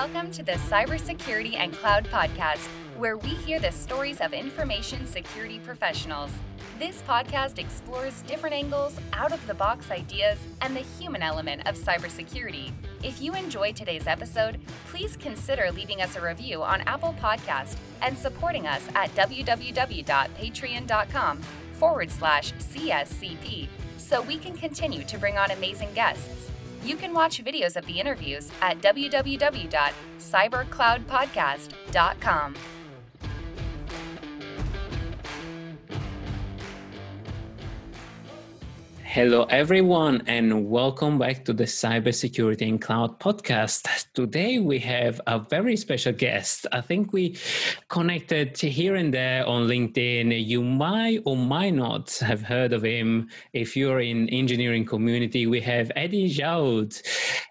Welcome to the Cybersecurity and Cloud Podcast, where we hear the stories of information security professionals. This podcast explores different angles, out of the box ideas, and the human element of cybersecurity. If you enjoyed today's episode, please consider leaving us a review on Apple Podcast and supporting us at www.patreon.com forward slash CSCP so we can continue to bring on amazing guests. You can watch videos of the interviews at www.cybercloudpodcast.com. Hello, everyone, and welcome back to the Cybersecurity and Cloud podcast. Today, we have a very special guest. I think we connected here and there on LinkedIn. You might or might not have heard of him if you're in engineering community. We have Eddie Jaoude.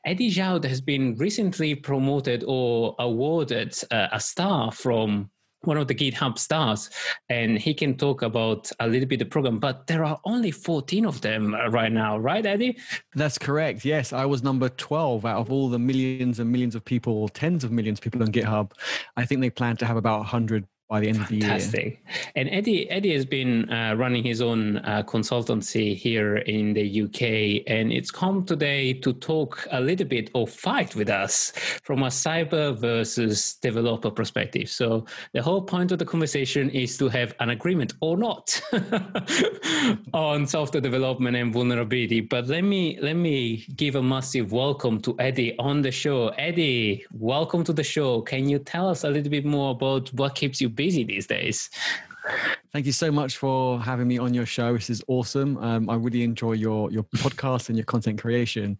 Eddie Jaoude has been recently promoted or awarded uh, a star from one of the GitHub stars, and he can talk about a little bit the program. But there are only 14 of them right now, right, Eddie? That's correct. Yes, I was number 12 out of all the millions and millions of people, tens of millions of people on GitHub. I think they plan to have about 100 by the end Fantastic. of the year. And Eddie, Eddie has been uh, running his own uh, consultancy here in the UK, and it's come today to talk a little bit or fight with us from a cyber versus developer perspective. So the whole point of the conversation is to have an agreement or not on software development and vulnerability. But let me let me give a massive welcome to Eddie on the show. Eddie, welcome to the show. Can you tell us a little bit more about what keeps you busy these days. Thank you so much for having me on your show. This is awesome. Um, I really enjoy your your podcast and your content creation.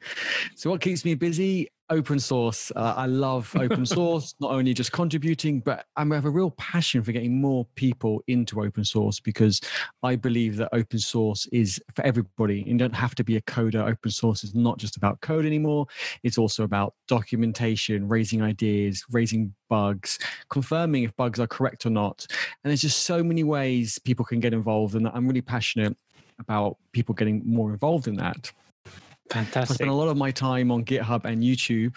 So, what keeps me busy? open source. Uh, I love open source, not only just contributing, but I have a real passion for getting more people into open source because I believe that open source is for everybody. You don't have to be a coder. Open source is not just about code anymore. It's also about documentation, raising ideas, raising bugs, confirming if bugs are correct or not. And there's just so many ways people can get involved. And I'm really passionate about people getting more involved in that. Fantastic. I spend a lot of my time on GitHub and YouTube,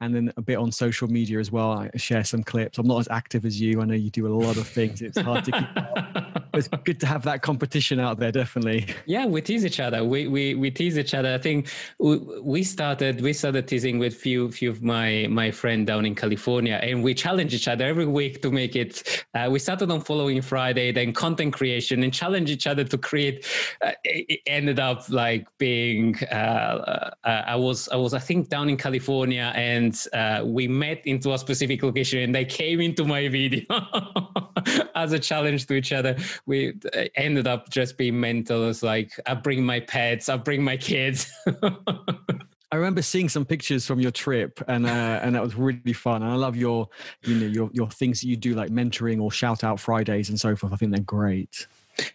and then a bit on social media as well. I share some clips. I'm not as active as you. I know you do a lot of things. It's hard to keep up. It's good to have that competition out there, definitely. Yeah, we tease each other. We we, we tease each other. I think we, we started we started teasing with few few of my my friend down in California, and we challenge each other every week to make it. Uh, we started on following Friday, then content creation, and challenge each other to create. Uh, it ended up like being. Uh, uh, I was I was I think down in California, and uh, we met into a specific location, and they came into my video as a challenge to each other. We uh, ended up just being mental. It's like I bring my pets, I bring my kids. I remember seeing some pictures from your trip, and uh, and that was really fun. And I love your, you know, your your things that you do like mentoring or shout out Fridays and so forth. I think they're great.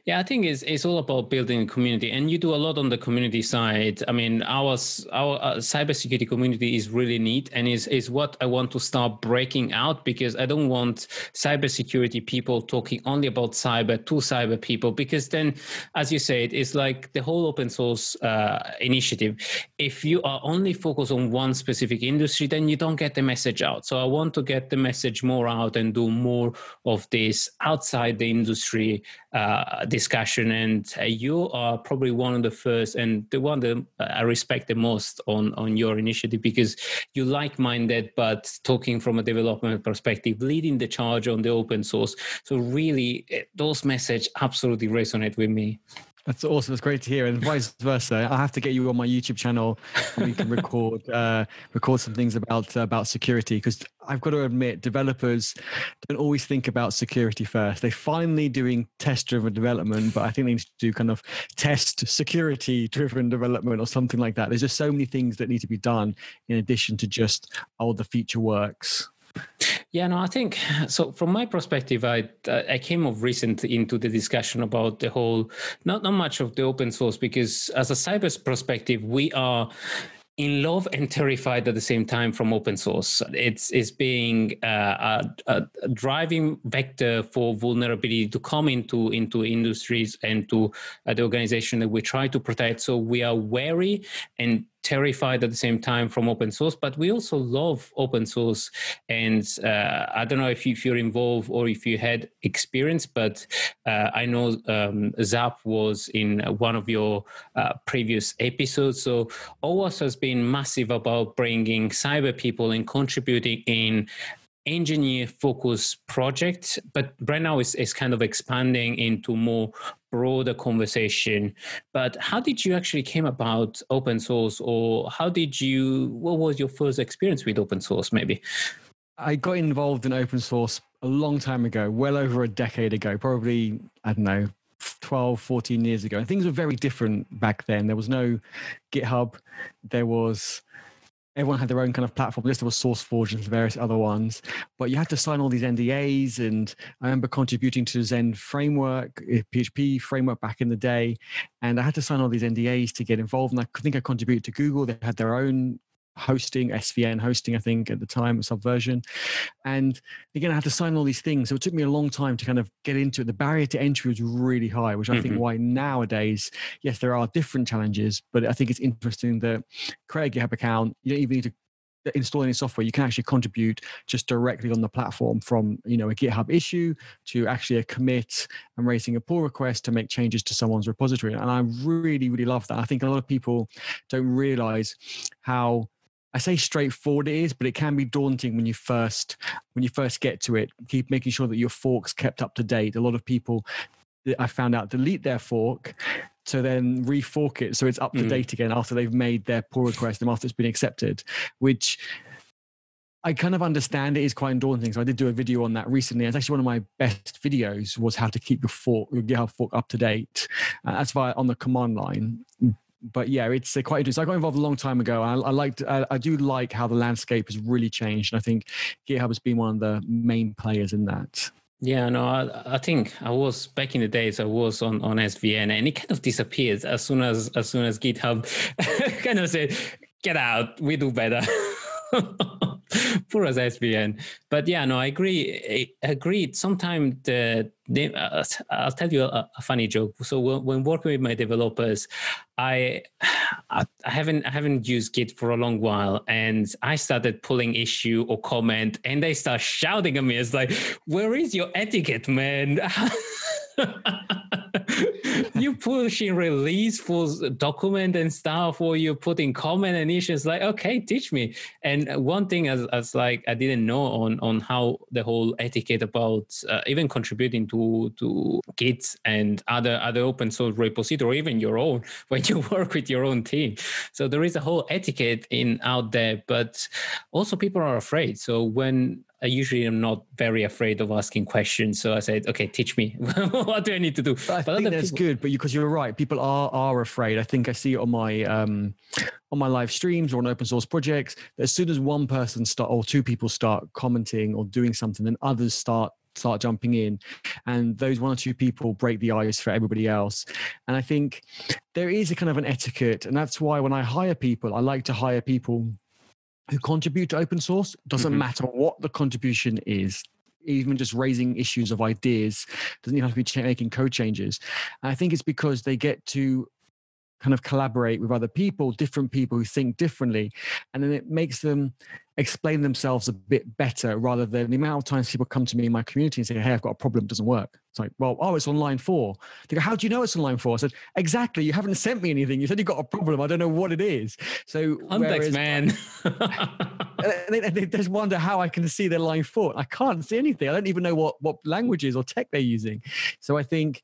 Yeah, I think it's it's all about building a community, and you do a lot on the community side. I mean, our our uh, cybersecurity community is really neat, and is is what I want to start breaking out because I don't want cybersecurity people talking only about cyber to cyber people because then, as you said, it's like the whole open source uh, initiative. If you are only focused on one specific industry, then you don't get the message out. So I want to get the message more out and do more of this outside the industry. Uh, uh, discussion, and uh, you are probably one of the first and the one that I respect the most on on your initiative because you like-minded, but talking from a development perspective, leading the charge on the open source. So really, eh, those messages absolutely resonate with me. That's awesome. It's great to hear, and vice versa. I have to get you on my YouTube channel. We can record uh, record some things about uh, about security because I've got to admit, developers don't always think about security first. They're finally doing test driven development, but I think they need to do kind of test security driven development or something like that. There's just so many things that need to be done in addition to just oh the feature works. Yeah, no, I think so. From my perspective, I I came of recent into the discussion about the whole not not much of the open source because as a cyber perspective, we are in love and terrified at the same time from open source. It's it's being uh, a, a, driving vector for vulnerability to come into into industries and to uh, the organization that we try to protect. So we are wary and terrified at the same time from open source, but we also love open source. And uh, I don't know if, you, if you're involved or if you had experience, but uh, I know um, Zap was in one of your uh, previous episodes. So OWASP has been massive about bringing cyber people and contributing in engineer focused project but right now it's, it's kind of expanding into more broader conversation but how did you actually came about open source or how did you what was your first experience with open source maybe? I got involved in open source a long time ago well over a decade ago probably i don't know 12 14 years ago. And things were very different back then. There was no github. There was everyone had their own kind of platform. This was SourceForge and various other ones, but you had to sign all these NDAs. And I remember contributing to Zend framework, PHP eh, framework back in the day, and I had to sign all these NDAs to get involved. And I think I contributed to Google. They had their own hosting, SVN hosting, I think at the time, Subversion. And again, I had to sign all these things. So it took me a long time to kind of get into it. The barrier to entry was really high, which I mm-hmm. think why nowadays, yes, there are different challenges, but I think it's interesting that create a GitHub account, you don't even need to install any software you can actually contribute just directly on the platform from you know a github issue to actually a commit and raising a pull request to make changes to someone's repository and i really really love that i think a lot of people don't realize how I say straightforward it is, but it can be daunting when you first when you first get to it. Keep making sure that your fork's kept up to date. A lot of people I found out delete their fork to then refork it so it's up to mm. date again after they've made their pull request and after it's been accepted, which I kind of understand it is quite daunting. So I did do a video on that recently. It's actually one of my best videos was how to keep your fork, your GitHub fork up to date. Uh, that's via on the command line but yeah, it's uh, quite interesting. I got involved a long time ago. I, I liked, I, I, do like how the landscape has really changed, and I think GitHub has been one of the main players in that. Yeah, no, I, I think I was back in the days. I was on on SVN, and it kind of disappeared as soon as as soon as GitHub kind of said, "Get out, we do better." Poor as SVN. But yeah, no, I agree. I agreed. Sometimes the, the uh, I'll tell you a, a, funny joke. So when, when, working with my developers, I I haven't I haven't used Git for a long while, and I started pulling issue or comment, and they start shouting at me. It's like, where is your etiquette, man? you push in release for document and stuff, or you put in comment and issues like, okay, teach me. And one thing as, as like I didn't know on on how the whole etiquette about uh, even contributing to to Git and other other open source repository, or even your own when you work with your own team. So there is a whole etiquette in out there, but also people are afraid. So when I usually am not very afraid of asking questions. So I said, okay, teach me. what do I need to do? But I but think that's people... good, but because you, are right, people are are afraid. I think I see it on my um, on my live streams or on open source projects. That as soon as one person start or two people start commenting or doing something, then others start start jumping in and those one or two people break the ice for everybody else and i think there is a kind of an etiquette and that's why when i hire people i like to hire people who contribute to open source. Doesn't mm-hmm. matter what the contribution is, even just raising issues of ideas doesn't even have to be making code changes. And I think it's because they get to kind of collaborate with other people, different people who think differently, and then it makes them explain themselves a bit better rather than the amount of times people come to me in my community and say, Hey, I've got a problem, it doesn't work. It's like, well, oh, it's on line four. They go, How do you know it's on line four? I said, Exactly. You haven't sent me anything. You said you've got a problem. I don't know what it is. So context, man. and they, they, just wonder how I can see their line four. I can't see anything. I don't even know what what languages or tech they're using. So I think,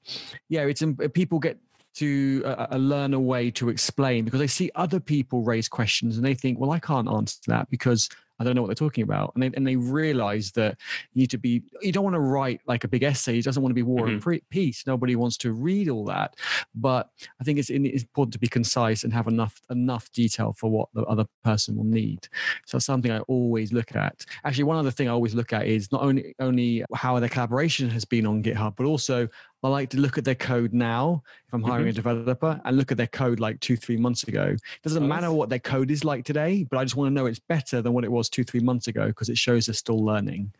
yeah, it's people get to uh, uh, learn a way to explain because they see other people raise questions and they think, well, I can't answer that because I don't know what they're talking about. And they, and they realize that you need to be, you don't want to write like a big essay. It doesn't want to be war mm-hmm. and peace. Nobody wants to read all that. But I think it's, it's important to be concise and have enough, enough detail for what the other person will need. So that's something I always look at. Actually, one other thing I always look at is not only, only how the collaboration has been on GitHub, but also I like to look at their code now if I'm hiring mm-hmm. a developer and look at their code like two, three months ago. It doesn't matter what their code is like today, but I just want to know it's better than what it was was two, three months ago because it shows they're still learning.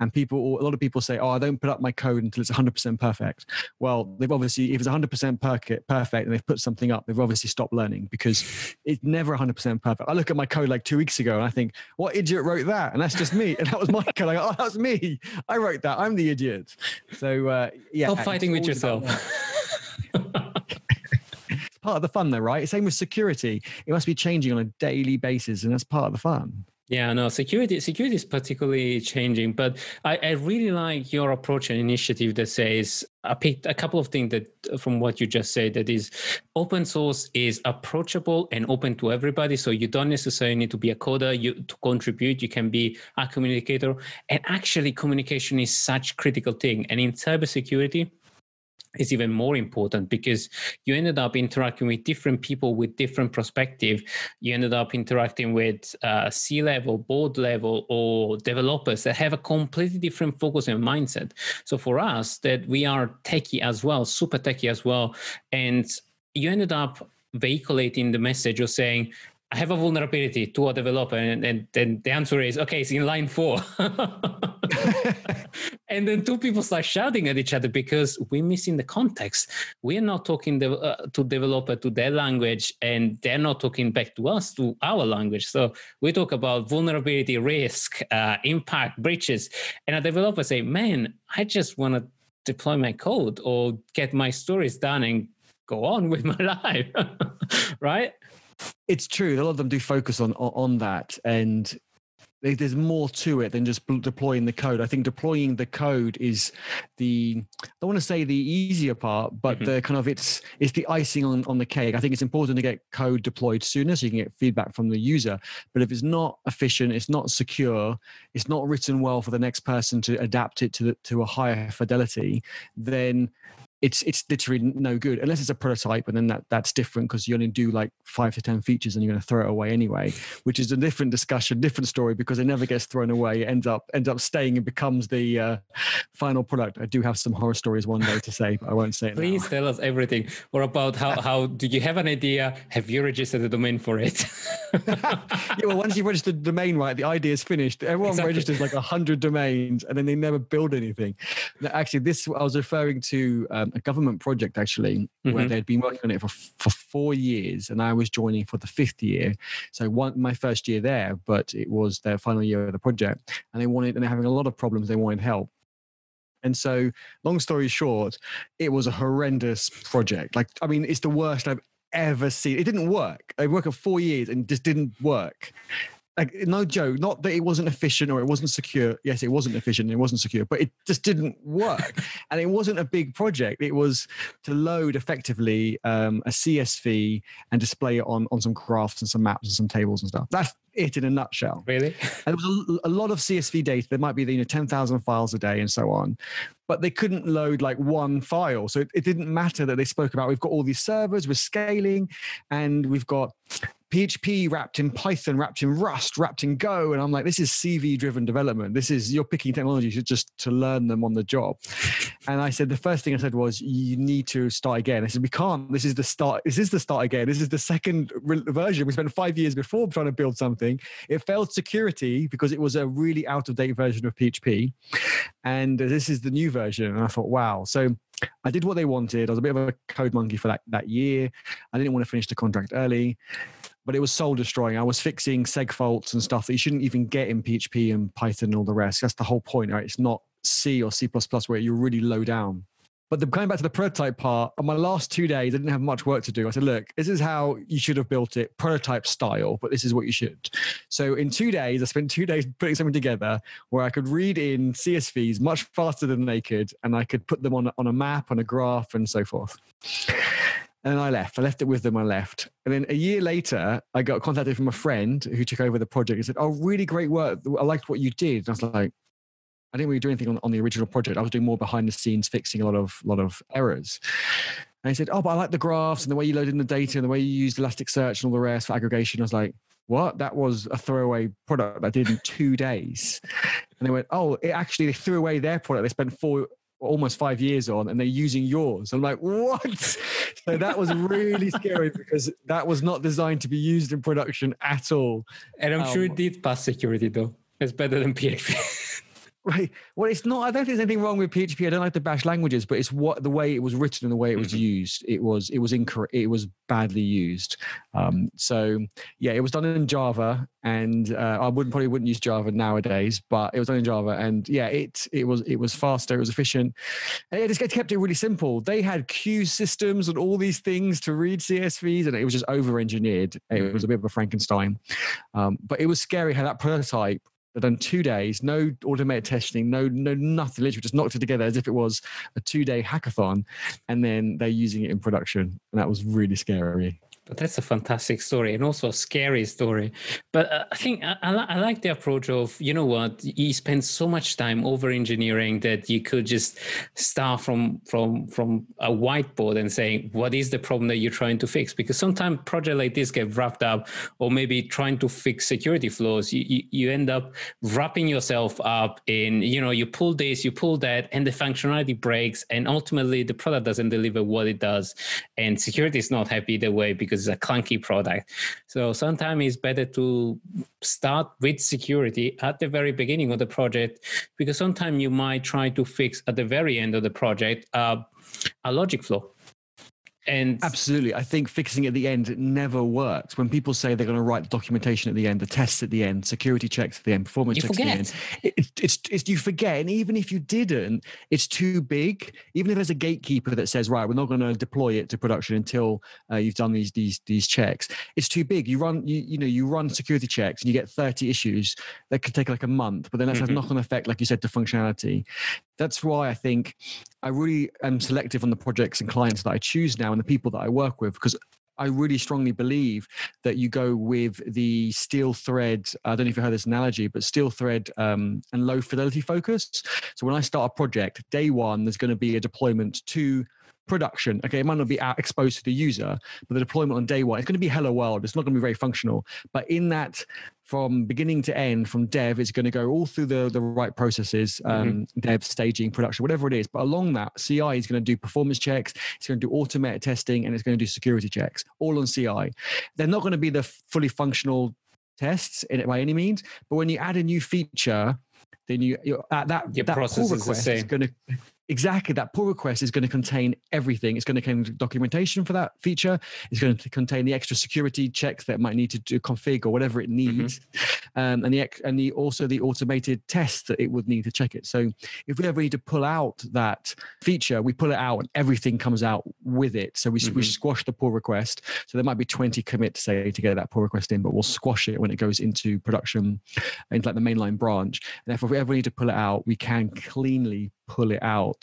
And people, a lot of people say, oh, I don't put up my code until it's 100% perfect. Well, they've obviously, if it's 100% perfect and they've put something up, they've obviously stopped learning because it's never 100% perfect. I look at my code like two weeks ago and I think, what idiot wrote that? And that's just me. And that was my code. I go, oh, that's me. I wrote that. I'm the idiot. So, uh, yeah. Stop fighting with yourself. it's part of the fun, though, right? Same with security. It must be changing on a daily basis, and that's part of the fun. Yeah, no, security security is particularly changing, but I, I really like your approach and initiative that says I picked a couple of things that from what you just said that is open source is approachable and open to everybody. So you don't necessarily need to be a coder you to contribute. You can be a communicator. And actually communication is such critical thing. And in cybersecurity, is even more important because you ended up interacting with different people with different perspective. You ended up interacting with uh, c level board level or developers that have a completely different focus and mindset. So for us that we are techie as well super techie as well. And you ended up vehiculating the message of saying I have a vulnerability to a developer, and, and then the answer is okay, it's in line four. and then two people start shouting at each other because we're missing the context. We're not talking the, uh, to developer to their language, and they're not talking back to us to our language. So we talk about vulnerability, risk, uh, impact, breaches, and a developer say, "Man, I just want to deploy my code or get my stories done and go on with my life." right? It's true. A lot of them do focus on on that, and there's more to it than just deploying the code. I think deploying the code is the I don't want to say the easier part, but mm-hmm. the kind of it's it's the icing on, on the cake. I think it's important to get code deployed sooner so you can get feedback from the user. But if it's not efficient, it's not secure, it's not written well for the next person to adapt it to the, to a higher fidelity, then it's it's literally no good unless it's a prototype and then that that's different because you only do like five to ten features and you're going to throw it away anyway which is a different discussion different story because it never gets thrown away. It ends up ends up staying and becomes the uh, final product. I do have some horror stories one day to say but i won't say it please now. tell us everything. Or about how how do you have an idea? Have you registered a domain for it? Yeah well once you've registered the domain right the idea is finished. Everyone exactly. registers like 100 domains and then they never build anything. Actually this i was referring to um, a government project actually mm-hmm. where they'd been working on it for for four years, and I was joining for the fifth year. So one my first year there, but it was their final year of the project, and they wanted and they're having a lot of problems. They wanted help. And so, long story short, it was a horrendous project. Like, I mean, it's the worst I've ever seen. It didn't work. I worked for four years and just didn't work like no joke not that it wasn't efficient or it wasn't secure. Yes it wasn't efficient and it wasn't secure but it just didn't work. And it wasn't a big project. It was to load effectively um, a csv and display it on on some graphs and some maps and some tables and stuff. That's it in a nutshell. Really? And there was a, a lot of csv data. There might be you know 10000 files a day and so on but they couldn't load like one file. So it, it, didn't matter that they spoke about we've got all these servers, we're scaling, and we've got PHP wrapped in Python, wrapped in Rust, wrapped in Go. And I'm like, this is CV driven development. This is you're picking technologies just to learn them on the job. And I said, the first thing I said was, you need to start again. I said, we can't. This is the start. This is the start again. This is the second re- version. We spent five years before trying to build something. It failed security because it was a really out of date version of PHP. And this is the new version. And I thought, wow. So I did what they wanted. I was a bit of a code monkey for that, that year. I didn't want to finish the contract early but it was soul destroying. I was fixing seg faults and stuff that you shouldn't even get in PHP and Python and all the rest. That's the whole point, right? It's not C or C where you're really low down. But the, coming back to the prototype part, on my last two days, I didn't have much work to do. I said, look, this is how you should have built it, prototype style, but this is what you should. So in two days, I spent two days putting something together where I could read in CSVs much faster than they could, and I could put them on, on a map, on a graph, and so forth. And I left. I left it with them. I left. And then a year later, I got contacted from a friend who took over the project and said, Oh, really great work. I liked what you did. And I was like, I didn't really do anything on, on the original project. I was doing more behind the scenes, fixing a lot of lot of errors. And he said, Oh, but I like the graphs and the way you loaded in the data and the way you used Elasticsearch and all the rest for aggregation. I was like, what? That was a throwaway product I did in two days. And they went, oh, it actually, they threw away their product. They spent four almost five years on and they're using yours. I'm like, what? so that was really scary because that was not designed to be used in production at all. And I'm um, sure it did pass security though. It's better than PHP. Right. Well, it's not. I don't think there's anything wrong with PHP. I don't like to bash languages, but it's what the way it was written and the way it was mm-hmm. used. It was it was incorrect. It was badly used. Um, so yeah, it was done in Java, and uh, I wouldn't probably wouldn't use Java nowadays, but it was done in Java, and yeah, it it was it was faster. It was efficient. And it just kept it really simple. They had queue systems and all these things to read CSVs, and it was just over engineered. It was a bit of a Frankenstein. Um, but it was scary how that prototype They've done two days, no automated testing, no no nothing. Literally just knocked it together as if it was a two day hackathon, and then they're using it in production, and that was really scary. That's a fantastic story and also a scary story. But uh, I think I, I, I, like the approach of, you know what, you spend so much time over engineering that you could just start from from from a whiteboard and saying, what is the problem that you're trying to fix? Because sometimes projects like this get wrapped up or maybe trying to fix security flaws, you, you, you end up wrapping yourself up in, you know, you pull this, you pull that, and the functionality breaks. And ultimately the product doesn't deliver what it does. And security is not happy either way because because it's a clunky product. So sometimes it's better to start with security at the very beginning of the project because sometimes you might try to fix at the very end of the project uh, a logic flow and absolutely, I think fixing at the end never works. When people say they're going to write the documentation at the end, the tests at the end, security checks at the end, performance checks forget. at the end, it, it's, it's you forget. And even if you didn't, it's too big. Even if there's a gatekeeper that says, right, we're not going to deploy it to production until uh, you've done these these these checks, it's too big. You run you you know you run security checks and you get 30 issues that could take like a month, but then that's mm-hmm. a knock-on effect, like you said, to functionality that's why I think I really am selective on the projects and clients that I choose now and the people that I work with because I really strongly believe that you go with the steel thread. I don't know if you heard this analogy, but steel thread um, and low fidelity focus. So when I start a project, day one, there's going to be a deployment to production. Okay, it might not be exposed to the user, but the deployment on day one, it's going to be hello world. It's not going to be very functional. But in that from beginning to end, from dev, it's going to go all through the, the right processes, mm-hmm. um, mm-hmm. dev, staging, production, whatever it is. But along that, CI is going to do performance checks, it's going to do automated testing, and it's going to do security checks, all on CI. They're not going to be the fully functional tests in it by any means, but when you add a new feature, then you at that Your that pull request is, is going to exactly that pull request is going to contain everything it's going to contain documentation for that feature it's going to contain the extra security checks that might need to do config or whatever it mm-hmm. needs mm-hmm. um, and the and the also the automated tests that it would need to check it so if we ever need to pull out that feature we pull it out and everything comes out with it so we, mm-hmm. we squash the pull request so there might be 20 commits say to get that pull request in but we'll squash it when it goes into production into like the mainline branch and therefore if we ever need to pull it out we can cleanly pull it out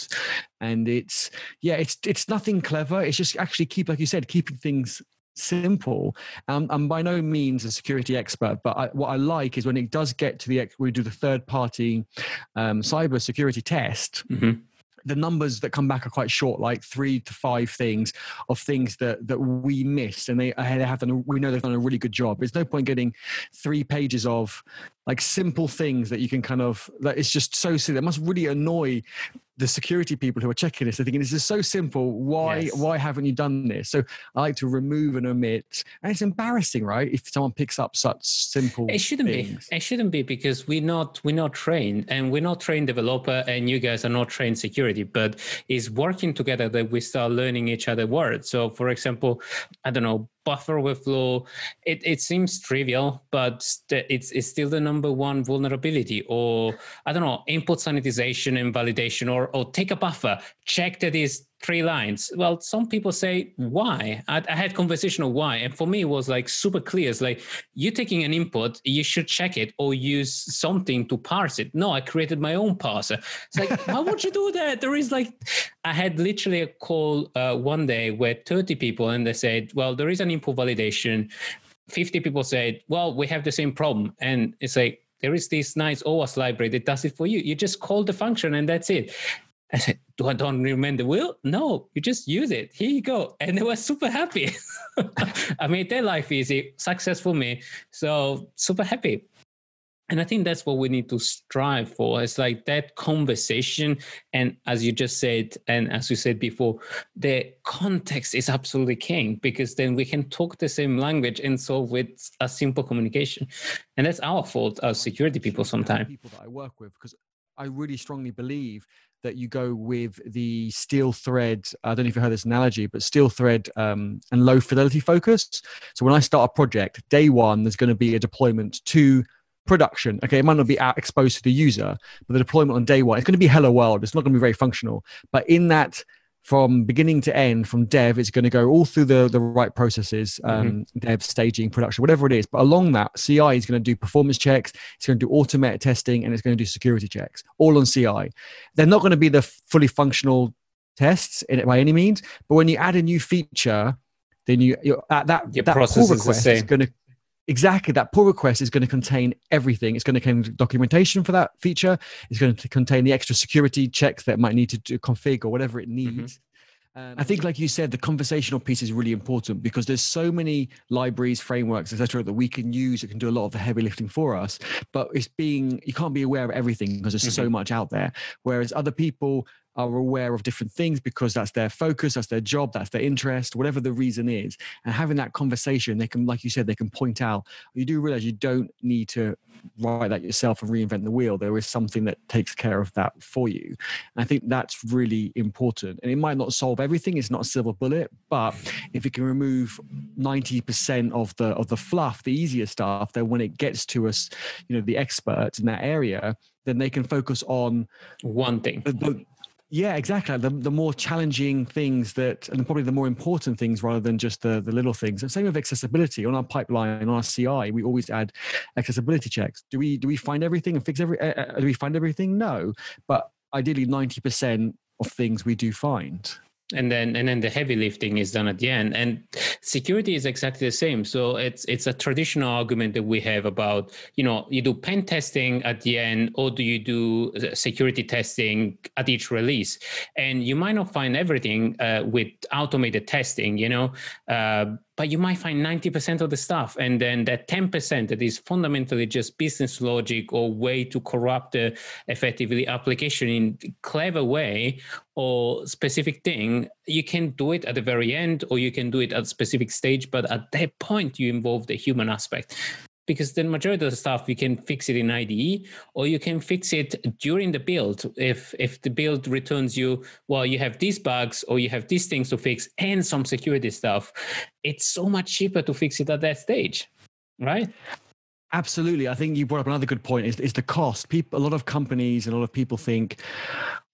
and it's yeah it's it's nothing clever it's just actually keep like you said keeping things simple. Um, I'm by no means a security expert, but I, what I like is when it does get to the we do the third party um, cyber security test. Mm-hmm the numbers that come back are quite short, like three to five things of things that that we missed, and they, they have done. We know they've done a really good job. There's no point getting three pages of like simple things that you can kind of that it's just so silly. It must really annoy the security people who are checking this. They're thinking this is so simple. Why yes. why haven't you done this? So I like to remove and omit, and it's embarrassing, right? If someone picks up such simple. It shouldn't things. be. It shouldn't be because we're not we're not trained, and we're not trained developer, and you guys are not trained security. But it's working together that we start learning each other words. So, for example, I don't know buffer overflow it, it seems trivial but it's, it's still the number one vulnerability or i don't know input sanitization and validation or, or take a buffer check that is three lines. Well, some people say why. I, I, had conversation of why, and for me it was like super clear. It's like you're taking an input, you should check it or use something to parse it. No, I created my own parser. It's like why would you do that? There is like, I had literally a call uh, one day where thirty people and they said, well, there is an input validation. 50 people said, well, we have the same problem. And it's like, there is this nice OWASP library that does it for you. You just call the function and that's it. I said, Do I don't remember the wheel? No, you just use it. Here you go. And they were super happy. I made their life easy, success for me. So super happy. and i think that's what we need to strive for it's like that conversation and as you just said and as you said before the context is absolutely king because then we can talk the same language and solve with a simple communication and that's our fault as security people sometimes people that i work with because i really strongly believe that you go with the steel thread. I don't know if you heard this analogy, but steel thread um, and low fidelity focus. So when I start a project, day one, there's going to be a deployment to production. Okay, it might not be out exposed to the user, but the deployment on day one, it's going to be hello world. It's not going to be very functional. But in that, from beginning to end, from dev, it's going to go all through the, the right processes, mm-hmm. um, mm-hmm. dev, staging, production, whatever it is. But along that, CI is going to do performance checks, it's going to do automated testing, and it's going to do security checks, all on CI. They're not going to be the fully functional tests in it by any means, but when you add a new feature, then you at that Your that pull request is, is going to exactly that pull request is going to contain everything it's going to contain documentation for that feature it's going to contain the extra security checks that might need to do, config or whatever it mm-hmm. needs mm-hmm. um, i think like you said the conversational piece is really important because there's so many libraries frameworks etc that we can use that can do a lot of the heavy lifting for us but it's being you can't be aware of everything because there's mm-hmm. so much out there whereas other people are aware of different things because that's their focus, that's their job, that's their interest, whatever the reason is. And having that conversation, they can, like you said, they can point out, you do realize you don't need to write that yourself and reinvent the wheel. There is something that takes care of that for you. And I think that's really important. And it might not solve everything, it's not a silver bullet, but if it can remove 90% of the of the fluff, the easier stuff, then when it gets to us, you know, the experts in that area, then they can focus on one thing. The, the, yeah, exactly. The, the more challenging things that, and probably the more important things rather than just the, the little things. And same with accessibility on our pipeline, on our CI, we always add accessibility checks. Do we do we find everything and fix every? Uh, do we find everything? No, but ideally, ninety percent of things we do find and then and then the heavy lifting is done at the end. And security is exactly the same. So it's it's a traditional argument that we have about you know you do pen testing at the end or do you do security testing at each release? And you might not find everything uh, with automated testing you know? Uh, but you might find 90% of the stuff and then that 10% that is fundamentally just business logic or way to corrupt the effectively application in clever way or specific thing you can do it at the very end or you can do it at specific stage but at that point you involve the human aspect because the majority of the stuff you can fix it in IDE or you can fix it during the build. If if the build returns you, well, you have these bugs or you have these things to fix and some security stuff, it's so much cheaper to fix it at that stage, right? Absolutely. I think you brought up another good point is, is the cost. People, a lot of companies and a lot of people think,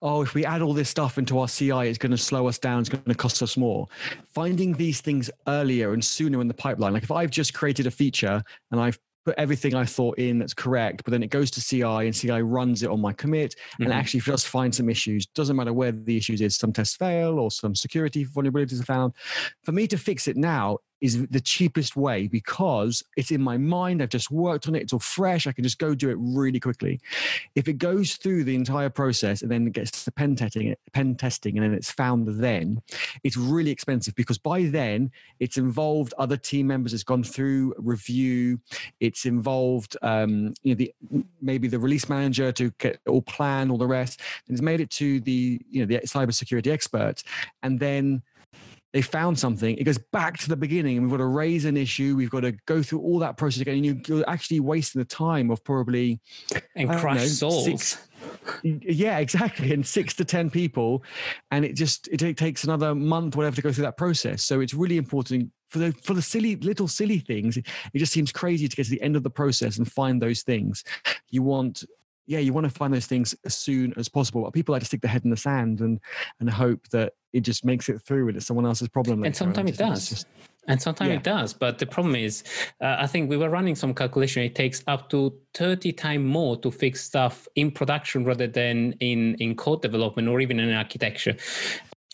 oh, if we add all this stuff into our CI, it's going to slow us down, it's going to cost us more. Finding these things earlier and sooner in the pipeline, like if I've just created a feature and I've put everything I thought in that's correct, but then it goes to CI and CI runs it on my commit mm-hmm. and actually just find some issues. Doesn't matter where the issues is, some tests fail or some security vulnerabilities are found. For me to fix it now is the cheapest way because it's in my mind. I've just worked on it. It's all fresh. I can just go do it really quickly. If it goes through the entire process and then it gets to pen testing, pen testing, and then it's found then, it's really expensive because by then it's involved other team members. It's gone through review. It's involved, um, you know, the maybe the release manager to get all plan, all the rest, and it's made it to the you know the cybersecurity experts, and then they found something. It goes back to the beginning, and we've got to raise an issue. We've got to go through all that process again. And you're actually wasting the time of probably and crush souls. Six, yeah, exactly. And six to ten people, and it just it takes another month, whatever, to go through that process. So it's really important for the for the silly little silly things. It just seems crazy to get to the end of the process and find those things. You want yeah, you want to find those things as soon as possible. But people like to stick their head in the sand and and hope that it just makes it through and it's someone else's problem. And sometimes it does. Just, and sometimes yeah. it does. But the problem is, uh, I think we were running some calculation. It takes up to 30 times more to fix stuff in production rather than in, in code development or even in architecture.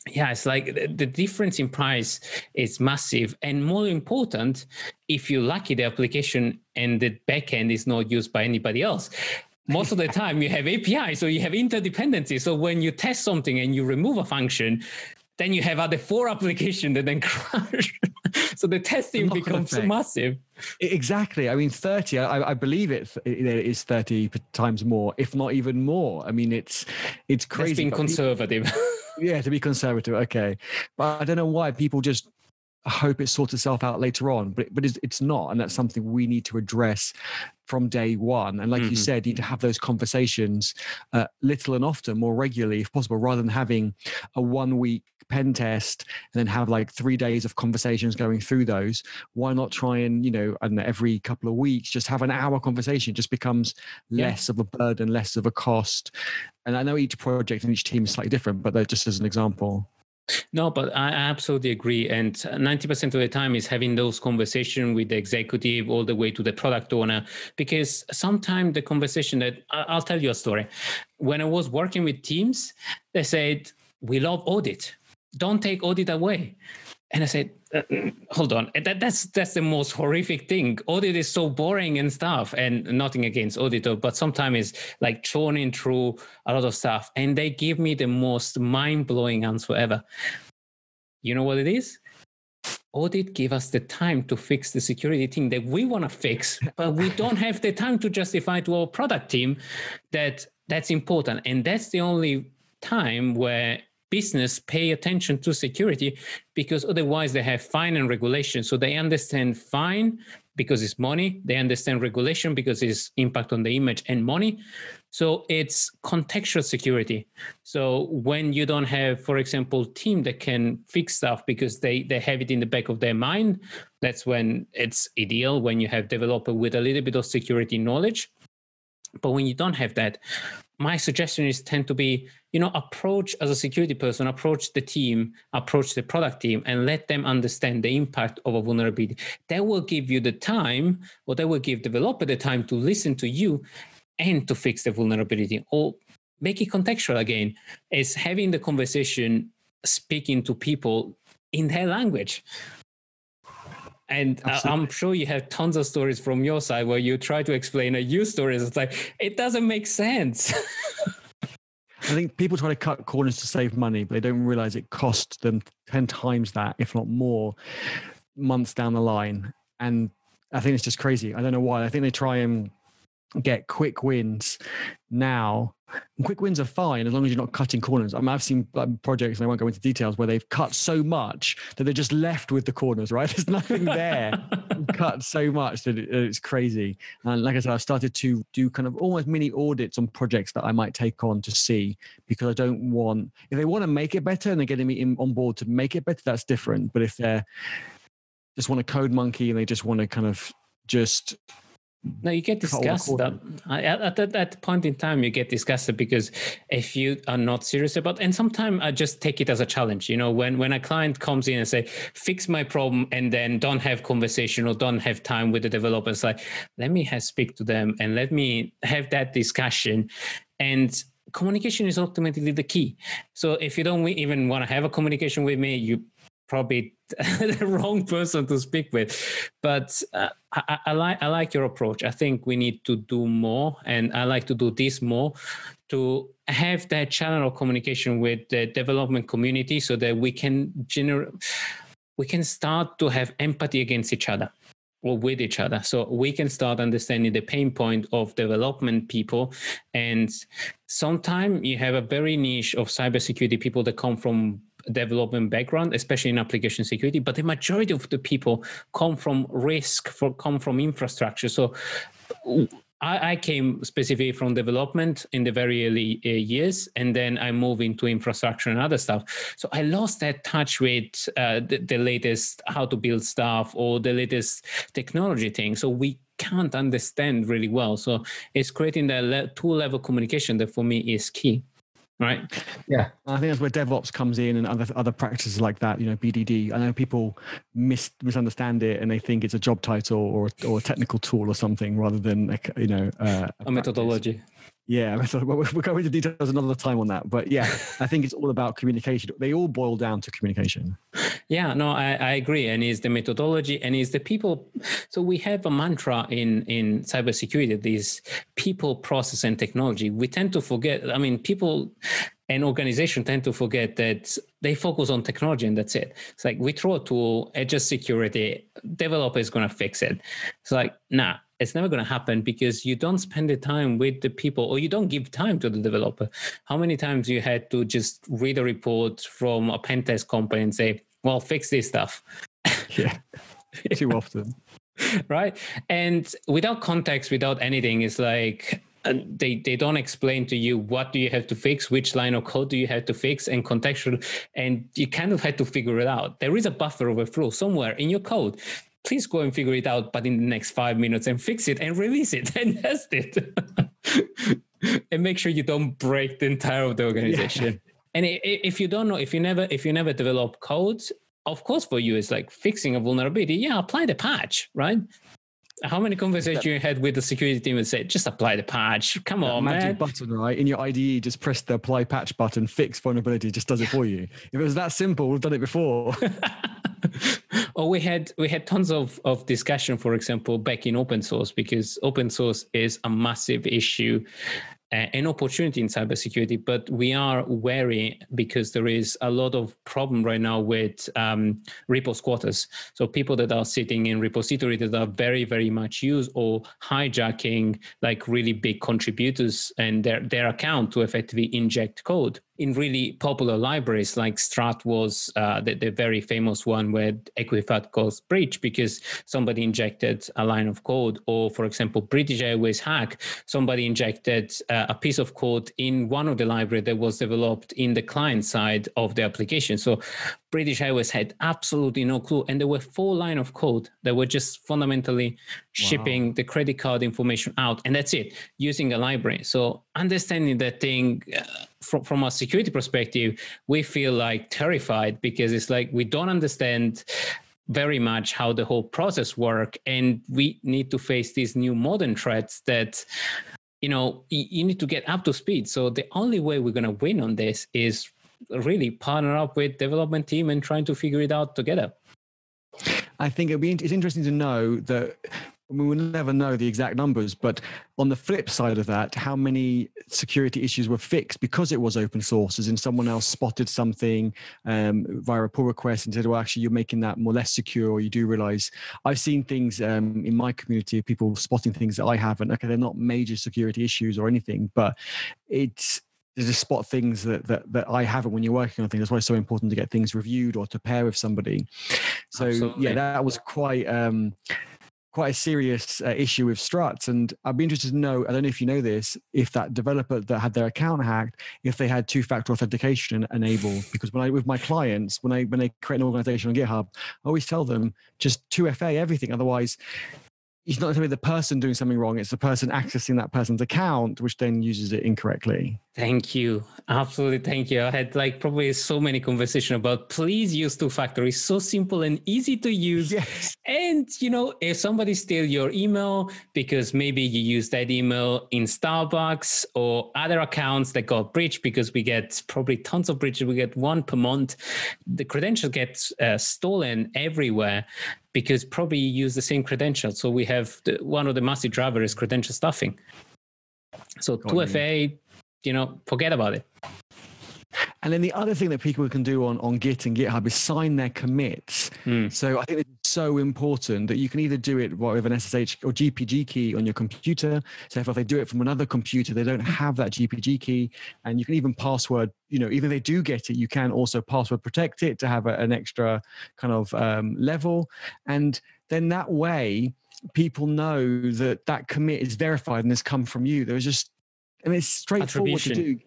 Yeah, it's like the difference in price is massive. And more important, if you're lucky, the application and the backend is not used by anybody else most of the time you have API, so you have interdependency. So when you test something and you remove a function, then you have other four applications that then crash. so the testing becomes effect. massive. Exactly. I mean, 30, I, I believe it, it is 30 times more, if not even more. I mean, it's it's crazy. It's being conservative. People, yeah, to be conservative. Okay. But I don't know why people just hope it sorts itself out later on, but but it's, it's not, and that's something we need to address from day one. And like mm-hmm. you said, you need to have those conversations uh, little and often, more regularly if possible, rather than having a one week pen test and then have like three days of conversations going through those. Why not try and you know, and every couple of weeks just have an hour conversation? It just becomes less yeah. of a burden, less of a cost. And I know each project and each team is slightly different, but just as an example. No, but I absolutely agree. And 90% of the time is having those conversations with the executive all the way to the product owner. Because sometimes the conversation that I'll tell you a story. When I was working with teams, they said, We love audit. Don't take audit away. And I said, uh, hold on, that, that's that's the most horrific thing. Audit is so boring and stuff, and nothing against auditor, but sometimes it's like churning through a lot of stuff, and they give me the most mind blowing answer ever. You know what it is? Audit give us the time to fix the security thing that we want to fix, but we don't have the time to justify to our product team that that's important, and that's the only time where business pay attention to security because otherwise they have fine and regulation. So they understand fine because it's money. They understand regulation because it's impact on the image and money. So it's contextual security. So when you don't have for example team that can fix stuff because they they have it in the back of their mind that's when it's ideal when you have developer with a little bit of security knowledge but when you don't have that my suggestion is tend to be you know approach as a security person approach the team approach the product team and let them understand the impact of a vulnerability. That will give you the time or that will give developer the time to listen to you and to fix the vulnerability. Or make it contextual again is having the conversation speaking to people in their language and uh, Absolutely. I'm sure you have tons of stories from your side where you try to explain a use story. It's like, it doesn't make sense. I think people try to cut corners to save money, but they don't realize it costs them 10 times that, if not more, months down the line. And I think it's just crazy. I don't know why. I think they try and get quick wins now. And quick wins are fine as long as you're not cutting corners. I mean, I've seen like, projects, and I won't go into details, where they've cut so much that they're just left with the corners, right? There's nothing there. cut so much that it's crazy. And like I said, I've started to do kind of almost mini audits on projects that I might take on to see because I don't want, if they want to make it better and they're getting me in, on board to make it better, that's different. But if they're just want a code monkey and they just want to kind of just no, you get disgusted. At, at, that point in time, you get disgusted because if you are not serious about, and sometimes I just take it as a challenge. You know, when when a client comes in and say, "Fix my problem," and then don't have conversation or don't have time with the developers, like let me have, speak to them and let me have that discussion, and communication is ultimately the key. So if you don't even want to have a communication with me, you probably the wrong person to speak with. But uh, I, I, like I like your approach. I think we need to do more, and I like to do this more to have that channel of communication with the development community, so that we can generate we can start to have empathy against each other or with each other so we can start understanding the pain point of development people and sometimes you have a very niche of cybersecurity people that come from development background, especially in application security, but the majority of the people come from risk, for come from infrastructure. So I, I, came specifically from development in the very early uh, years, and then I moved into infrastructure and other stuff. So I lost that touch with uh, the, the, latest how to build stuff or the latest technology thing. So we can't understand really well. So it's creating that two level communication that for me is key right? Yeah, I think that's where DevOps comes in and other other practices like that. You know, BDD. I know people mis- misunderstand it and they think it's a job title or or a technical tool or something rather than like, you know uh, a, a methodology. Yeah, we'll go into details another time on that. But yeah, I think it's all about communication. They all boil down to communication. Yeah, no, I, I agree. And it's the methodology and it's the people. So we have a mantra in in cybersecurity: these people, process, and technology. We tend to forget. I mean, people and organization tend to forget that they focus on technology and that's it. It's like we throw a tool, adjust security, developer is going to fix it. It's like, nah, it's never going to happen because you don't spend the time with the people or you don't give time to the developer. How many times you had to just read a report from a pen test company and say, well, fix this stuff? Yeah, too often. right. And without context, without anything, it's like, uh, they they don't explain to you what do you have to fix which line of code do you have to fix and contextual and you kind of had to figure it out there is a buffer overflow somewhere in your code please go and figure it out, but in the next five minutes and fix it and release it and test it. and make sure you don't break the entire of the organization. Yeah. And if you don't know, if you never, if you never develop codes, of course, for you, it's like fixing a vulnerability. Yeah, apply the patch, right? How many conversations you had with the security team and said, just apply the patch? Come on, magic man. button, right? In your IDE, just press the apply patch button, fix vulnerability, just does it for you. If it was that simple, we've done it before. or we had we had tons of of discussion, for example, back in open source because open source is a massive issue an opportunity in cybersecurity, but we are wary because there is a lot of problem right now with um, repo squatters. So people that are sitting in repository that are very, very much used or hijacking like really big contributors and their, their account to effectively inject code in really popular libraries like Struts was uh, the, the, very famous one where Equifax got breach because somebody injected a line of code. Or, for example, British Airways hack, somebody injected uh, a piece of code in one of the library that was developed in the client side of the application. So British Airways had absolutely no clue. And there were four line of code that were just fundamentally shipping wow. the credit card information out. And that's it, using a library. So understanding that thing uh, from, from a security perspective, we feel like terrified because it's like we don't understand very much how the whole process work and we need to face these new modern threats that you know you need to get up to speed so the only way we're going to win on this is really partner up with development team and trying to figure it out together. I think it'd be it's interesting to know that we will never know the exact numbers, but on the flip side of that, how many security issues were fixed because it was open source, as in someone else spotted something um, via a pull request and said, well, actually, you're making that more less secure, or you do realize I've seen things um, in my community of people spotting things that I haven't. Okay, they're not major security issues or anything, but it's to just spot things that, that that I haven't when you're working on things. That's why it's so important to get things reviewed or to pair with somebody. So Absolutely. yeah, that was quite um, quite a serious uh, issue with struts and i'd be interested to know i don't know if you know this if that developer that had their account hacked if they had two-factor authentication enabled because when i with my clients when i when they create an organization on github i always tell them just 2fa everything otherwise it's not necessarily the person doing something wrong it's the person accessing that person's account which then uses it incorrectly. Thank you. Absolutely thank you. I had like probably so many conversation about please use two factor it's so simple and easy to use. Yes. and you know if somebody steal your email because maybe you use that email in starbucks or other accounts that got breached because we get probably tons of breaches we get one per month the credential gets uh, stolen everywhere because probably you use the same credentials. So we have the, one of the massive drivers is credential stuffing. So 2FA, you know, forget about it. And then the other thing that people can do on, on Git and GitHub is sign their commits. Mm. So I think it's so important that you can either do it with an SSH or GPG key on your computer. So if they do it from another computer, they don't have that GPG key. And you can even password, you know, even if they do get it, you can also password protect it to have a, an extra kind of um, level. And then that way, people know that that commit is verified and has come from you. There's just and it's straightforward to do.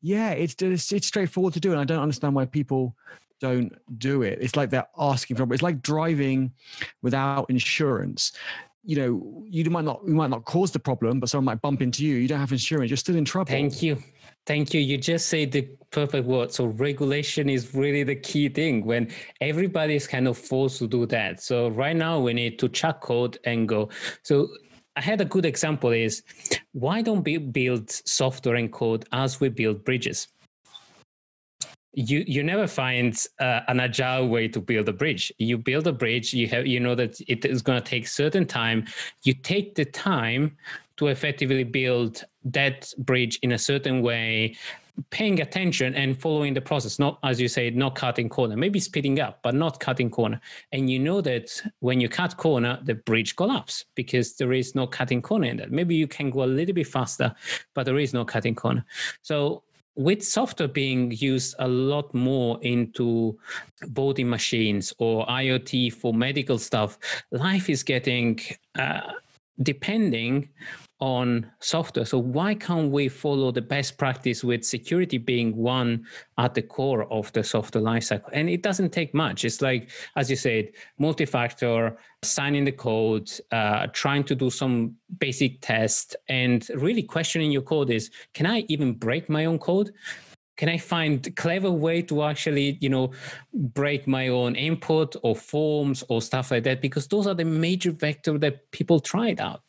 Yeah, it's, it's it's straightforward to do, and I don't understand why people don't do it. It's like they're asking for it. It's like driving without insurance. You know, you might not you might not cause the problem, but someone might bump into you. You don't have insurance. You're still in trouble. Thank you. Thank you. You just say the perfect word. So regulation is really the key thing when everybody is kind of forced to do that. So right now we need to check code and go. So I had a good example is why don't we build software and code as we build bridges? you you never find uh, an agile way to build a bridge you build a bridge you have you know that it is going to take certain time you take the time to effectively build that bridge in a certain way paying attention and following the process not as you say not cutting corner maybe speeding up but not cutting corner. And you know that when you cut corner the bridge collapses because there is no cutting corner in that. Maybe you can go a little bit faster but there is no cutting corner. So with software being used a lot more into voting machines or IoT for medical stuff, life is getting uh, depending on software. So why can't we follow the best practice with security being one at the core of the software lifecycle? And it doesn't take much. It's like, as you said, multi-factor, signing the code, uh, trying to do some basic test, and really questioning your code is, can I even break my own code? can i find clever way to actually you know break my own input or forms or stuff like that because those are the major vector that people tried out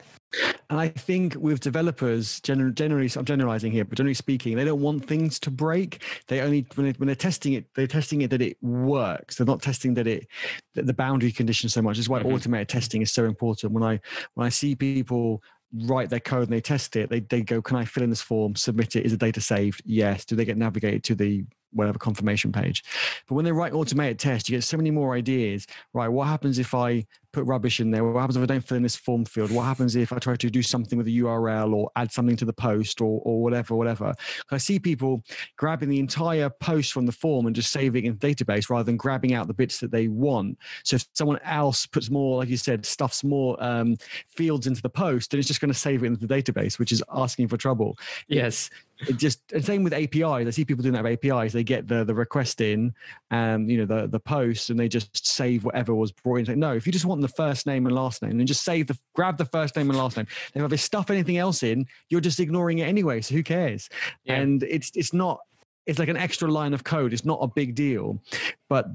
and I think with developers, generally, generally, I'm generalizing here, but generally speaking, they don't want things to break. They only when, they, when they're testing it, they're testing it that it works. They're not testing that it that the boundary conditions so much. This is why mm-hmm. automated testing is so important. When I when I see people write their code and they test it, they they go, "Can I fill in this form? Submit it. Is the data saved? Yes. Do they get navigated to the whatever confirmation page. But when they write automated tests, you get so many more ideas. Right, what happens if I put rubbish in there? What happens if I don't fill in this form field? What happens if I try to do something with a URL or add something to the post or, or whatever, whatever? I see people grabbing the entire post from the form and just saving it in the database rather than grabbing out the bits that they want. So if someone else puts more, like you said, stuffs more um, fields into the post, then it's just going to save it into the database, which is asking for trouble. Yes it just and same with APIs. I see people doing that with APIs. They get the the request in and you know the the post and they just save whatever was brought in. Like, No, if you just want the first name and last name, and just save the grab the first name and last name. If they stuff anything else in, you're just ignoring it anyway. So who cares? Yeah. And it's it's not it's like an extra line of code. It's not a big deal, but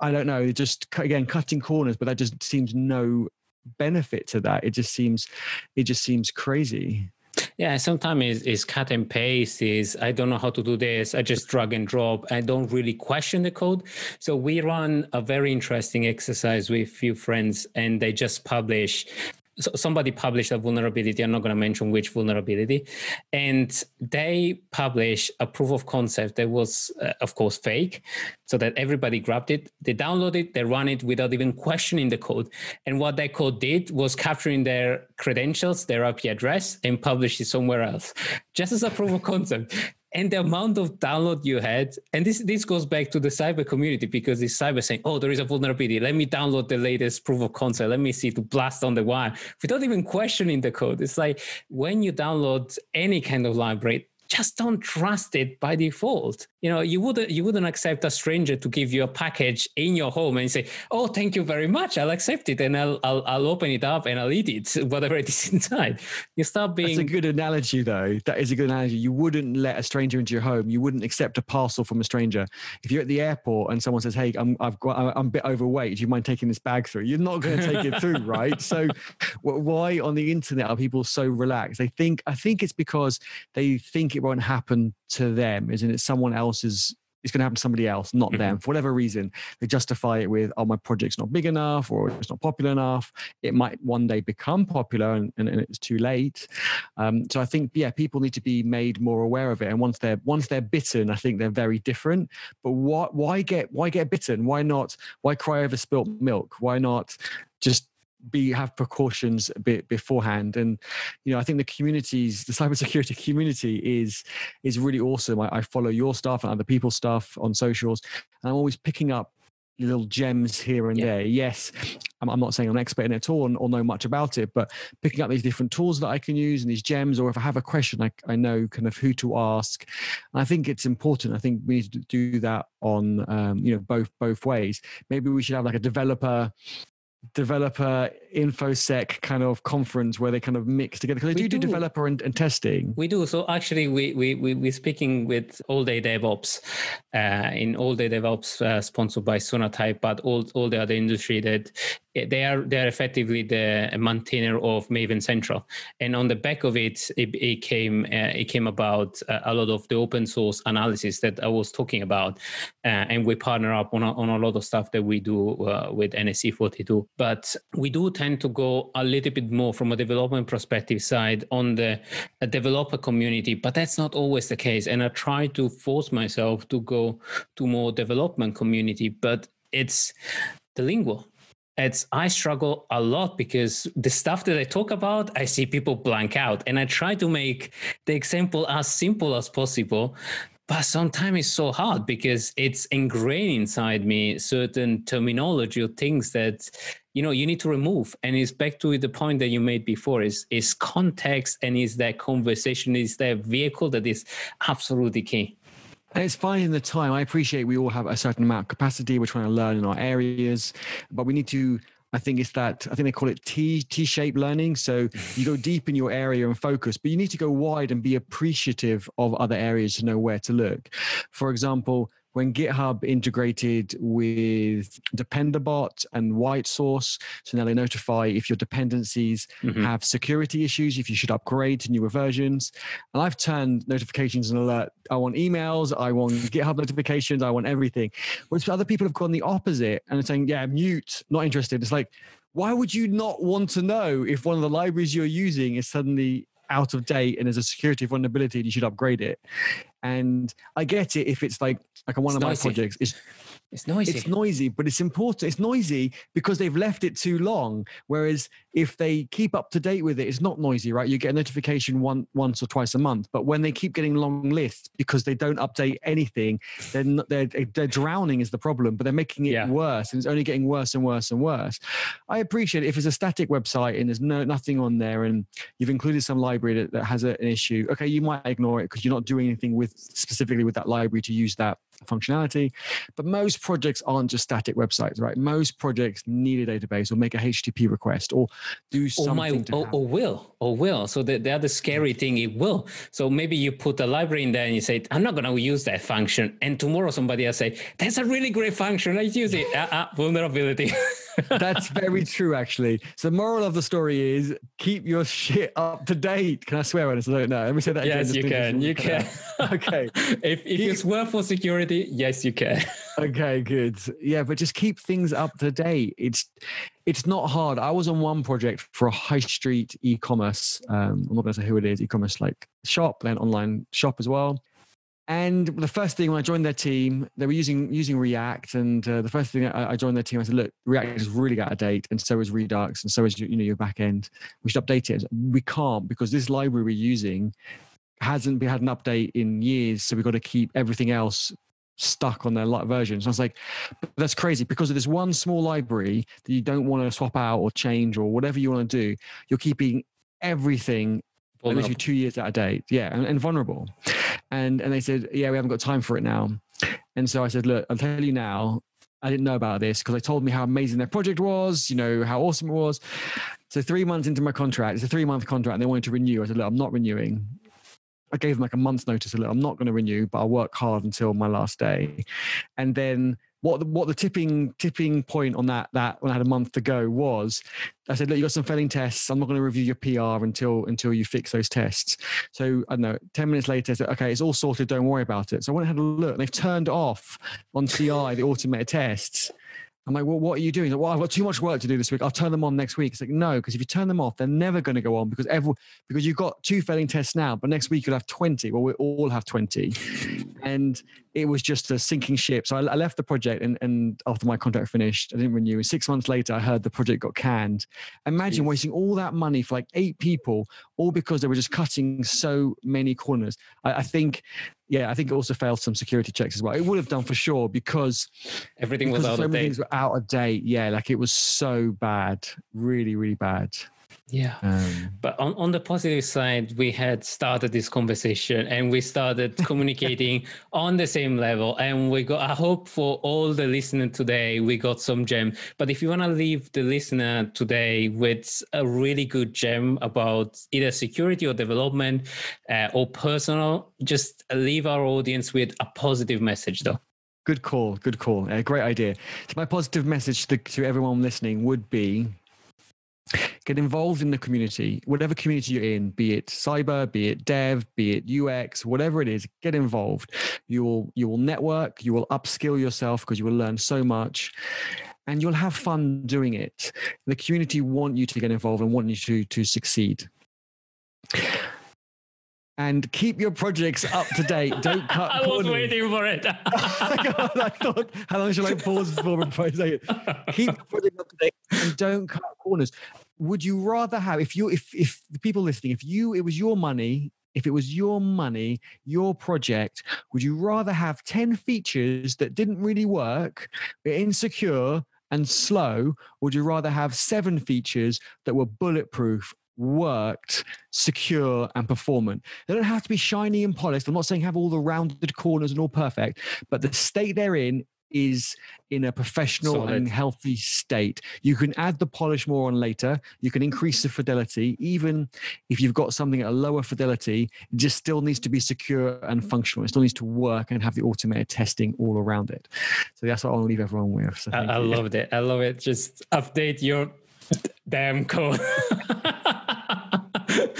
I don't know. Just again cutting corners, but that just seems no benefit to that. It just seems it just seems crazy. Yeah, sometimes it's, it's, cut and paste. Is I don't know how to do this. I just drag and drop. I don't really question the code. So we run a very interesting exercise with few friends, and they just publish so somebody published a vulnerability. I'm not going to mention which vulnerability, and they published a proof of concept that was, uh, of course, fake, so that everybody grabbed it. They download it, they run it without even questioning the code. And what that code did was capturing their credentials, their IP address, and publish it somewhere else, just as a proof of concept and the amount of download you had and this this goes back to the cyber community because it's cyber saying oh there is a vulnerability. Let me download the latest proof of concept. Let me see to blast on the wire without even questioning the code. It's like when you download any kind of library just don't trust it by default. You know, you wouldn't you wouldn't accept a stranger to give you a package in your home and say, "Oh, thank you very much. I'll accept it and I'll I'll, I'll open it up and I'll eat it, whatever it is inside." You start being. That's a good analogy, though. That is a good analogy. You wouldn't let a stranger into your home. You wouldn't accept a parcel from a stranger. If you're at the airport and someone says, "Hey, I'm I've got I'm a bit overweight. Do you mind taking this bag through?" You're not going to take it through, right? So, why on the internet are people so relaxed? They think I think it's because they think it won't happen to them, isn't it? Someone else's it's going to happen to somebody else, not mm-hmm. them. For whatever reason, they justify it with, oh, my project's not big enough or it's not popular enough. It might one day become popular and, and, and it's too late. Um, so I think, yeah, people need to be made more aware of it. And once they're once they're bitten, I think they're very different. But what why get why get bitten? Why not why cry over spilt milk? Why not just be have precautions a bit beforehand. And you know i think the communities the cybersecurity community is is really awesome. I, I, follow your stuff and other people's stuff on socials and i'm always picking up little gems here and yeah. there. Yes I'm, I'm, not saying i'm an expert in it at all or, or know much about it but picking up these different tools that i can use and these gems or if i have a question i, I know kind of who to ask. And i think it's important. I think we need to do that on um, you know both both ways. Maybe we should have like a developer developer infosec kind of conference where they kind of mix together because they do, do, do. developer and, and, testing. We do. So actually we we, we we're speaking with all day devops uh, in all day devops uh, sponsored by sonatype but all all the other industry that they are they are effectively the maintainer of Maven Central, and on the back of it, it, it came uh, it came about uh, a lot of the open source analysis that I was talking about, uh, and we partner up on a, on a lot of stuff that we do uh, with NSC 42. But we do tend to go a little bit more from a development perspective side on the uh, developer community, but that's not always the case. And I try to force myself to go to more development community, but it's the lingual it's i struggle a lot because the stuff that i talk about i see people blank out and i try to make the example as simple as possible but sometimes it's so hard because it's ingrained inside me certain terminology or things that you know you need to remove and it's back to the point that you made before is is context and is that conversation is that vehicle that is absolutely key and it's finding the time. I appreciate we all have a certain amount of capacity. We're trying to learn in our areas, but we need to I think it's that I think they call it T T shaped learning. So you go deep in your area and focus, but you need to go wide and be appreciative of other areas to know where to look. For example, when GitHub integrated with Dependabot and White Source, so now they notify if your dependencies mm-hmm. have security issues, if you should upgrade to newer versions. And I've turned notifications and alert. I want emails, I want GitHub notifications, I want everything. Whereas other people have gone the opposite and are saying, yeah, mute, not interested. It's like, why would you not want to know if one of the libraries you're using is suddenly out of date and there's a security vulnerability and you should upgrade it. And I get it if it's like like one it's of my projects. Is it's noisy. It's noisy, but it's important. It's noisy because they've left it too long. Whereas if they keep up to date with it, it's not noisy, right? You get a notification one once or twice a month. But when they keep getting long lists because they don't update anything, then they're, they're, drowning is the problem. But they're making it yeah. worse, and it's only getting worse and worse and worse. I appreciate it. if it's a static website and there's no nothing on there, and you've included some library that, that has a, an issue. Okay, you might ignore it because you're not doing anything with specifically with that library to use that functionality. But most projects aren't just static websites, right? Most projects need a database or make a HTTP request or do something. Or, my, or, or, will, or will. So the, the other scary thing, it will. So maybe you put a library in there and you say, I'm not going to use that function. And tomorrow somebody else say, that's a really great function. Let's use it. uh, uh, vulnerability. That's very true, actually. So the moral of the story is keep your shit up to date. Can I swear on this? I don't know. Let me say that yes, again. Yes, you can. You can. okay. if if keep... it's worth for security, yes, you can. okay, good. Yeah, but just keep things up to date. It's it's not hard. I was on one project for a high street e-commerce. Um, I'm not going to say who it is. E-commerce like shop, then online shop as well. And the first thing when I joined their team, they were using using React. And uh, the first thing I, I, joined their team, I said, "Look, React is really out of date, and so is Redux, and so is you know your backend. We should update it." We can't because this library we're using hasn't been, had an update in years, so we've got to keep everything else stuck on their versions. And I was like, that's crazy because of this one small library that you don't want to swap out or change or whatever you want to do. You're keeping everything literally two years out of date. Yeah, and, and vulnerable. And and they said, yeah, we haven't got time for it now. And so I said, look, I'll tell you now. I didn't know about this because they told me how amazing their project was, you know, how awesome it was. So three months into my contract, it's a three month contract, and they wanted to renew. I said, look, I'm not renewing. I gave them like a month's notice. Look, I'm not going to renew, but I'll work hard until my last day. And then what the, what the tipping tipping point on that that when I had a month to go was I said, look, you got some failing tests. I'm not going to review your PR until until you fix those tests. So I don't know. Ten minutes later, I said, okay, it's all sorted. Don't worry about it. So I went and had a look, and they've turned off on CI the automated tests. I'm like, well, what are you doing? Like, well, I've got too much work to do this week. I'll turn them on next week. It's like, no, because if you turn them off, they're never going to go on because every because you've got two failing tests now, but next week you'll have 20. Well, we all have 20. And it was just a sinking ship. So I, I left the project and, and after my contract finished, I didn't renew. And six months later, I heard the project got canned. Imagine Jeez. wasting all that money for like eight people, all because they were just cutting so many corners. I, I think yeah, I think it also failed some security checks as well. It would have done for sure because everything because was out so of date. Things were out of date. Yeah, like it was so bad, really, really bad. Yeah. Um, but on, on the positive side, we had started this conversation and we started communicating on the same level. And we got, I hope for all the listener today, we got some gem. But if you want to leave the listener today with a really good gem about either security or development uh, or personal, just leave our audience with a positive message though. Good call. Good call. A great idea. So my positive message to, to everyone listening would be get involved in the community, whatever community you're in, be it cyber, be it dev, be it UX, whatever it is, get involved. You will you will network, you will upskill yourself because you will learn so much and you'll have fun doing it. The community want you to get involved and want you to to succeed and keep your projects up to date. Don't cut. I was waiting for it. I thought, how long should I pause before I say it? Keep your project up to date and don't cut corners. Would you rather have, if you, if if the people listening, if you, it was your money, if it was your money, your project, would you rather have ten features that didn't really work, were insecure and slow, or would you rather have seven features that were bulletproof worked, secure, and performant. They don't have to be shiny and polished. I'm not saying have all the rounded corners and all perfect, but the state they're in is in a professional Solid. and healthy state. You can add the polish more on later. You can increase the fidelity. Even if you've got something at a lower fidelity, it just still needs to be secure and functional. It still needs to work and have the automated testing all around it. So that's what I'll leave everyone with. So I, I loved it. I love it. Just update your damn code.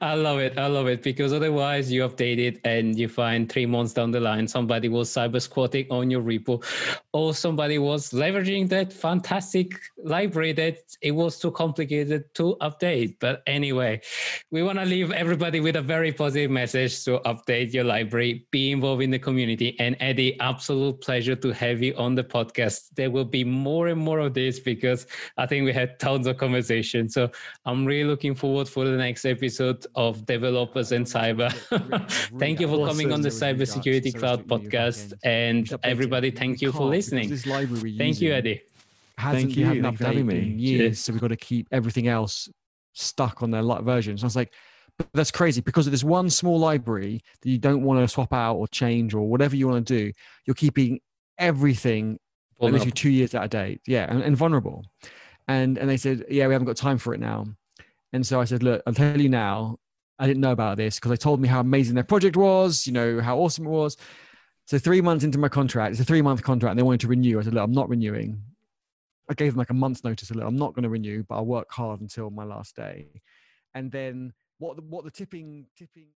I love it. I love it because otherwise you update it and you find three months down the line somebody was cyber squatting on your repo or somebody was leveraging that fantastic library that it was too complicated to update. But anyway, we want to leave everybody with a very positive message to update your library, be involved in the community. And Eddie, absolute pleasure to have you on the podcast. There will be more and more of this because I think we had tons of conversation. So I'm really looking forward for the next episode of developers and cyber. thank you for coming on the Cybersecurity Cloud podcast. And everybody, thank you for listening. Thank you, Eddie. Thank you. Had for having me. Years, so we've got to keep everything else stuck on their light versions. I was like, but that's crazy because of this one small library that you don't want to swap out or change or whatever you want to do. You're keeping everything literally two years out of date. Yeah, and, and vulnerable. And and they said, yeah, we haven't got time for it now. And so I said, look, I'll tell you now, I didn't know about this because they told me how amazing their project was, you know, how awesome it was. So three months into my contract, it's a three month contract and they wanted to renew. I said, look, I'm not renewing. I gave them like a month's notice. Look, I'm not going to renew, but I'll work hard until my last day. And then what what the tipping, tipping,